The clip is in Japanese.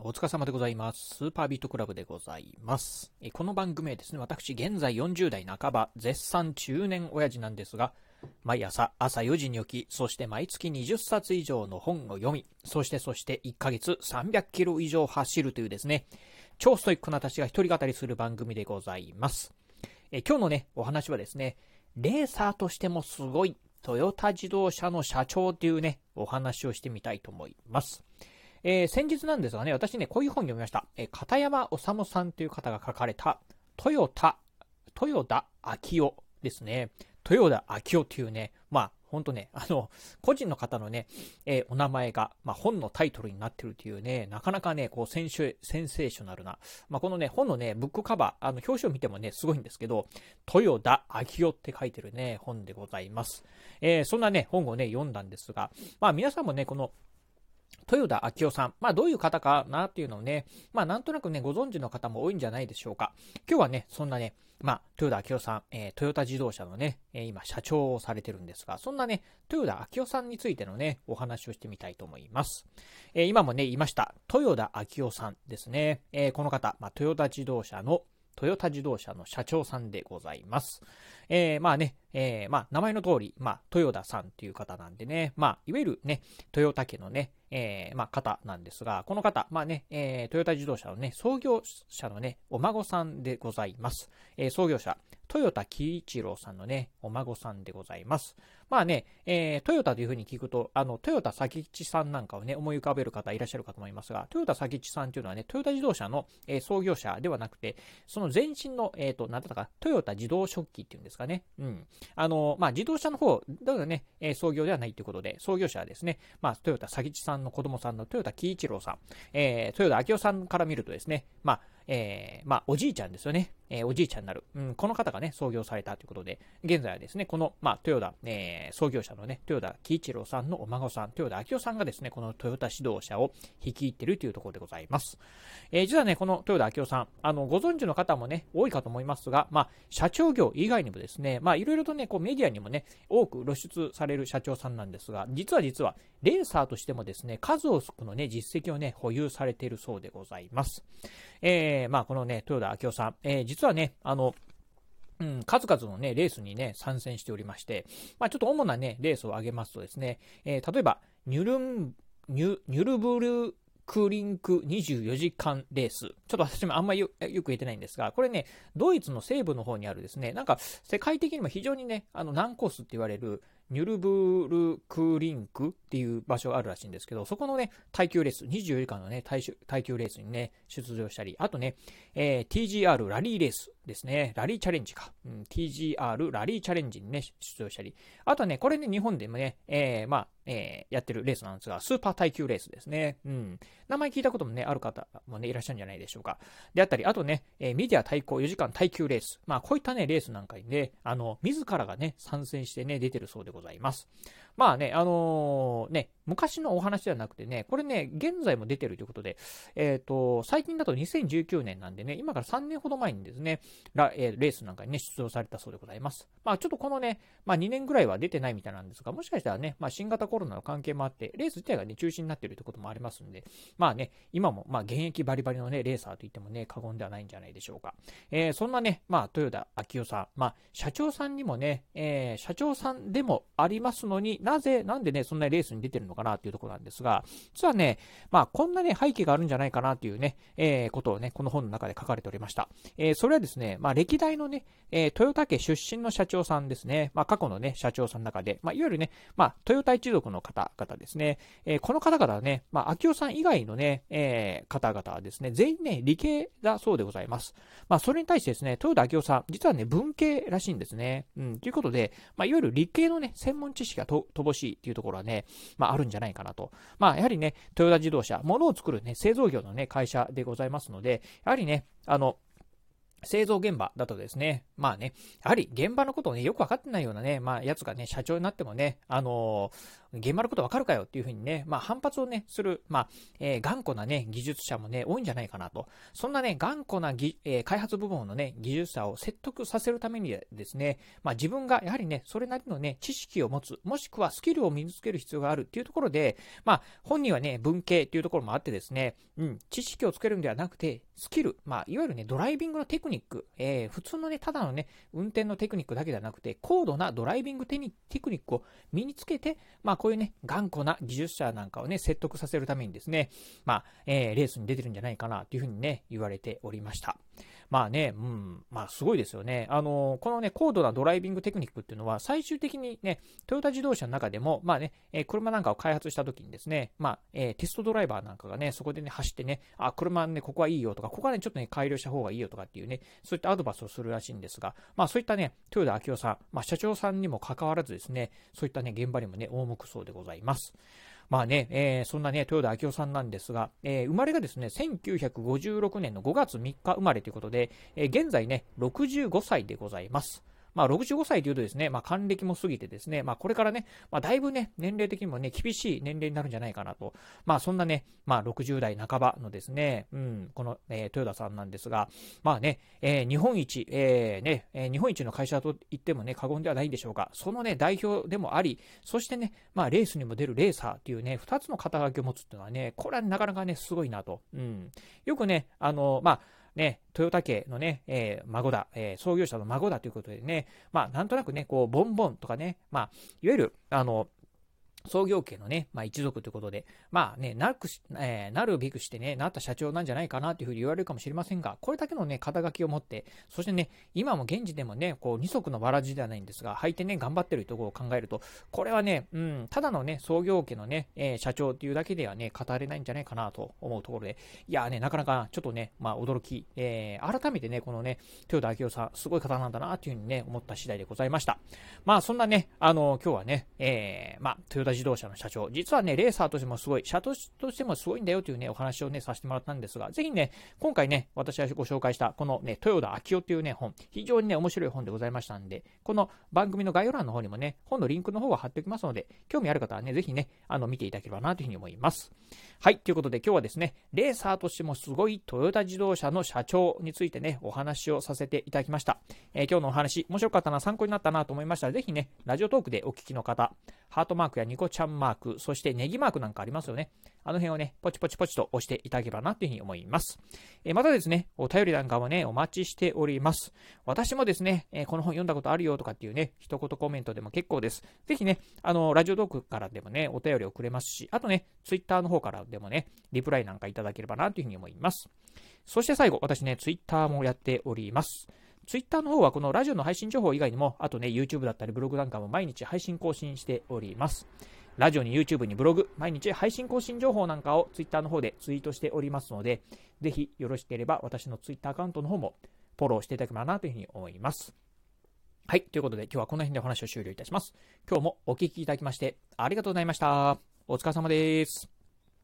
お疲れ様でございます。スーパービートクラブでございます。この番組はですね、私、現在40代半ば、絶賛中年親父なんですが、毎朝朝4時に起き、そして毎月20冊以上の本を読み、そしてそして1ヶ月300キロ以上走るというですね、超ストイックな私が一人語りする番組でございます。え今日のね、お話はですね、レーサーとしてもすごい、トヨタ自動車の社長というね、お話をしてみたいと思います。えー、先日なんですがね、私ね、こういう本読みました。えー、片山治さんという方が書かれた、トヨタ、豊田昭夫ですね。豊田昭夫というね、まあ、ほんとね、あの、個人の方のね、えー、お名前が、まあ、本のタイトルになってるというね、なかなかね、こう、センセーショナルな、まあ、このね、本のね、ブックカバー、あの、表紙を見てもね、すごいんですけど、豊田昭夫って書いてるね、本でございます。えー、そんなね、本をね、読んだんですが、まあ、皆さんもね、この、豊田昭夫さん。まあ、どういう方かなっていうのをね、まあ、なんとなくね、ご存知の方も多いんじゃないでしょうか。今日はね、そんなね、まあ、豊田昭夫さん、えー、トヨタ自動車のね、えー、今、社長をされてるんですが、そんなね、豊田昭夫さんについてのね、お話をしてみたいと思います。えー、今もね、言いました、豊田昭夫さんですね。えこの方、まあ、トヨタ自動車のトヨタ自動車の社長さんでございます。えー、まあね、えー、まあ、名前の通り、まあ、豊田さんっていう方なんでね、まあ、いわゆるね、トヨタ家のね、えー、まあ、方なんですが、この方、まあね、えー、トヨタ自動車のね、創業者のね、お孫さんでございます。えー、創業者、豊田喜一郎さんのね、お孫さんでございます。まあね、えー、トヨタというふうに聞くと、あの、トヨタ佐吉さんなんかをね、思い浮かべる方いらっしゃるかと思いますが、トヨタ佐吉さんというのはね、トヨタ自動車の、えー、創業者ではなくて、その前身の、えっ、ー、と、なんだったか、トヨタ自動食器っていうんですですかね。うん。あの、まあ、自動車の方、だからね、えー、創業ではないということで、創業者はですね、まあ、トヨタ佐吉さんの子供さんのトヨタ喜一郎さん、えー、豊田明夫さんから見るとですね、まあ、えー、まあ、おじいちゃんですよね。えー、おじいちゃんになる。うん、この方がね、創業されたということで、現在はですね、この、まあ、豊田、えー、創業者のね、豊田喜一郎さんのお孫さん、豊田昭夫さんがですね、このトヨタ指導者を率いてるというところでございます。えー、実はね、この豊田昭夫さん、あの、ご存知の方もね、多いかと思いますが、まあ、社長業以外にもですね、まあ、いろいろとね、こう、メディアにもね、多く露出される社長さんなんですが、実は実は、レーサーとしてもですね、数多くのね、実績をね、保有されているそうでございます。えー、まあ、このね、豊田明夫さん、えー、実はね、あの、うん、数々のね、レースにね、参戦しておりまして、まあ、ちょっと主なね、レースを挙げますとですね、えー、例えば、ニュルン、ニュニュルブルクリンク24時間レース。ちょっと私もあんまりよく言えてないんですが、これね、ドイツの西部の方にあるですね、なんか世界的にも非常にね、あの難コースって言われる、ニュルブールクリンクっていう場所があるらしいんですけど、そこのね、耐久レース、24時間のね、耐久レースにね、出場したり、あとね、えー、TGR ラリーレースですね、ラリーチャレンジか、うん、TGR ラリーチャレンジにね、出場したり、あとね、これね、日本でもね、えー、まあ、えー、やってるレースなんですが、スーパー耐久レースですね。うん。名前聞いたこともね、ある方もね、いらっしゃるんじゃないでしょうか。であったり、あとね、えー、メディア対抗4時間耐久レース。まあ、こういったね、レースなんかにね、あの、自らがね、参戦してね、出てるそうでございます。まあね、あのー、ね、昔のお話ではなくてね、これね、現在も出てるということで、えっ、ー、と、最近だと2019年なんでね、今から3年ほど前にですね、ラえー、レースなんかにね、出場されたそうでございます。まあちょっとこのね、まあ2年ぐらいは出てないみたいなんですが、もしかしたらね、まあ新型コロナの関係もあって、レース自体がね、中止になっているということもありますんで、まあね、今も、まあ現役バリバリのね、レーサーと言ってもね、過言ではないんじゃないでしょうか。えー、そんなね、まあ豊田昭夫さん、まあ社長さんにもね、えー、社長さんでもありますのになぜ、なんでね、そんなレースに出てるのかなっていうところなんですが、実はね、まあ、こんなね、背景があるんじゃないかなというね、えー、ことをね、この本の中で書かれておりました。えー、それはですね、まあ、歴代のね、えー、トヨタ家出身の社長さんですね、まあ、過去のね、社長さんの中で、まあ、いわゆるね、まあ、トヨタ一族の方々ですね、えー、この方々はね、まあ、秋夫さん以外のね、えー、方々はですね、全員ね、理系だそうでございます。まあ、それに対してですね、豊田秋夫さん、実はね、文系らしいんですね。うん、ということで、まあ、いわゆる理系のね、専門知識が乏しいっていうところはね、まあ、あるんじゃないかなと。まあ、やはりね、トヨタ自動車、物を作るね、製造業のね、会社でございますので、やはりね、あの、製造現場だとですね、まあね、やはり現場のことをね、よくわかってないようなね、まあ、やつがね、社長になってもね、あのー、現場のことわかるかよっていうふうにね、まあ、反発をね、する、まあ、えー、頑固なね、技術者もね、多いんじゃないかなと。そんなね、頑固なぎ、えー、開発部門のね、技術者を説得させるためにですね、まあ、自分がやはりね、それなりのね、知識を持つ、もしくはスキルを身につける必要があるっていうところで、まあ、本人はね、文系っていうところもあってですね、うん、知識をつけるんではなくて、スキル、まあ、いわゆるね、ドライビングのテクニック、ニックえー、普通のね、ただのね、運転のテクニックだけではなくて、高度なドライビングテテクニックを身につけて、まあ、こういうね、頑固な技術者なんかをね、説得させるためにですね、まあ、えー、レースに出てるんじゃないかな、というふうにね、言われておりました。まあね、うん、まあすごいですよね。あの、このね、高度なドライビングテクニックっていうのは、最終的にね、トヨタ自動車の中でも、まあね、え、車なんかを開発した時にですね、まあ、えー、テストドライバーなんかがね、そこでね、走ってね、あ、車ね、ここはいいよとか、ここはね、ちょっとね、改良した方がいいよとかっていうね、そういったアドバイスをするらしいんですが、まあそういったね、豊田昭夫さん、まあ社長さんにも関わらずですね、そういったね、現場にもね、赴くそうでございます。まあね、えー、そんなね、豊田章夫さんなんですが、えー、生まれがですね、1956年の5月3日生まれということで、えー、現在ね、65歳でございます。まあ、65歳というとですね、まあ、還暦も過ぎてですね、まあ、これからね、まあ、だいぶね、年齢的にもね、厳しい年齢になるんじゃないかなと。まあ、そんなね、まあ、60代半ばのですね、うん、この、えー、豊田さんなんですが、まあね、えー、日本一、えー、ね、えー、日本一の会社と言ってもね、過言ではないんでしょうか。そのね、代表でもあり、そしてね、まあ、レースにも出るレーサーっていうね、二つの肩書きを持つっていうのはね、これはなかなかね、すごいなと。うん。よくね、あの、まあ、ね、豊田家のね、えー、孫だ、えー、創業者の孫だということでね、まあ、なんとなくね、こう、ボンボンとかね、まあ、いわゆる、あの、創業家のね、まあ一族ということで、まあね、なくし、えー、なるべくしてね、なった社長なんじゃないかなというふうに言われるかもしれませんが、これだけのね、肩書きを持って、そしてね、今も現時でもね、こう二足のわらじではないんですが、履いてね、頑張ってるところを考えると、これはね、うん、ただのね、創業家のね、えー、社長っていうだけではね、語れないんじゃないかなと思うところで、いやね、なかなかちょっとね、まあ驚き、えー、改めてね、このね、豊田明夫さん、すごい方なんだなというふうにね、思った次第でございました。まあそんなね、あの、今日はね、えー、まあ、トヨタ自動車の社長、実はね、レーサーとしてもすごい、車としてもすごいんだよというね、お話をね、させてもらったんですが、ぜひね、今回ね、私がご紹介した、このね、豊田昭夫というね、本、非常にね、面白い本でございましたんで、この番組の概要欄の方にもね、本のリンクの方を貼っておきますので、興味ある方はね、ぜひね、あの、見ていただければなというふうに思います。はい、ということで今日はですね、レーサーとしてもすごいトヨタ自動車の社長についてね、お話をさせていただきました。えー、今日のお話、面白かったな、参考になったなと思いましたら、ぜひね、ラジオトークでお聞きの方、ハートマークやニコちゃんマーク、そしてネギマークなんかありますよね。あの辺をね、ポチポチポチと押していただければなというふうに思います。えー、またですね、お便りなんかもね、お待ちしております。私もですね、えー、この本読んだことあるよとかっていうね、一言コメントでも結構です。ぜひね、あの、ラジオトークからでもね、お便りをくれますし、あとね、ツイッターの方からでもね、リプライなんかいただければなというふうに思います。そして最後、私ね、ツイッターもやっております。ツイッターの方はこのラジオの配信情報以外にも、あとね、YouTube だったりブログなんかも毎日配信更新しております。ラジオに YouTube にブログ、毎日配信更新情報なんかを Twitter の方でツイートしておりますので、ぜひよろしければ私の Twitter アカウントの方もフォローしていただければなというふうに思います。はい。ということで今日はこの辺でお話を終了いたします。今日もお聴きいただきましてありがとうございました。お疲れ様です。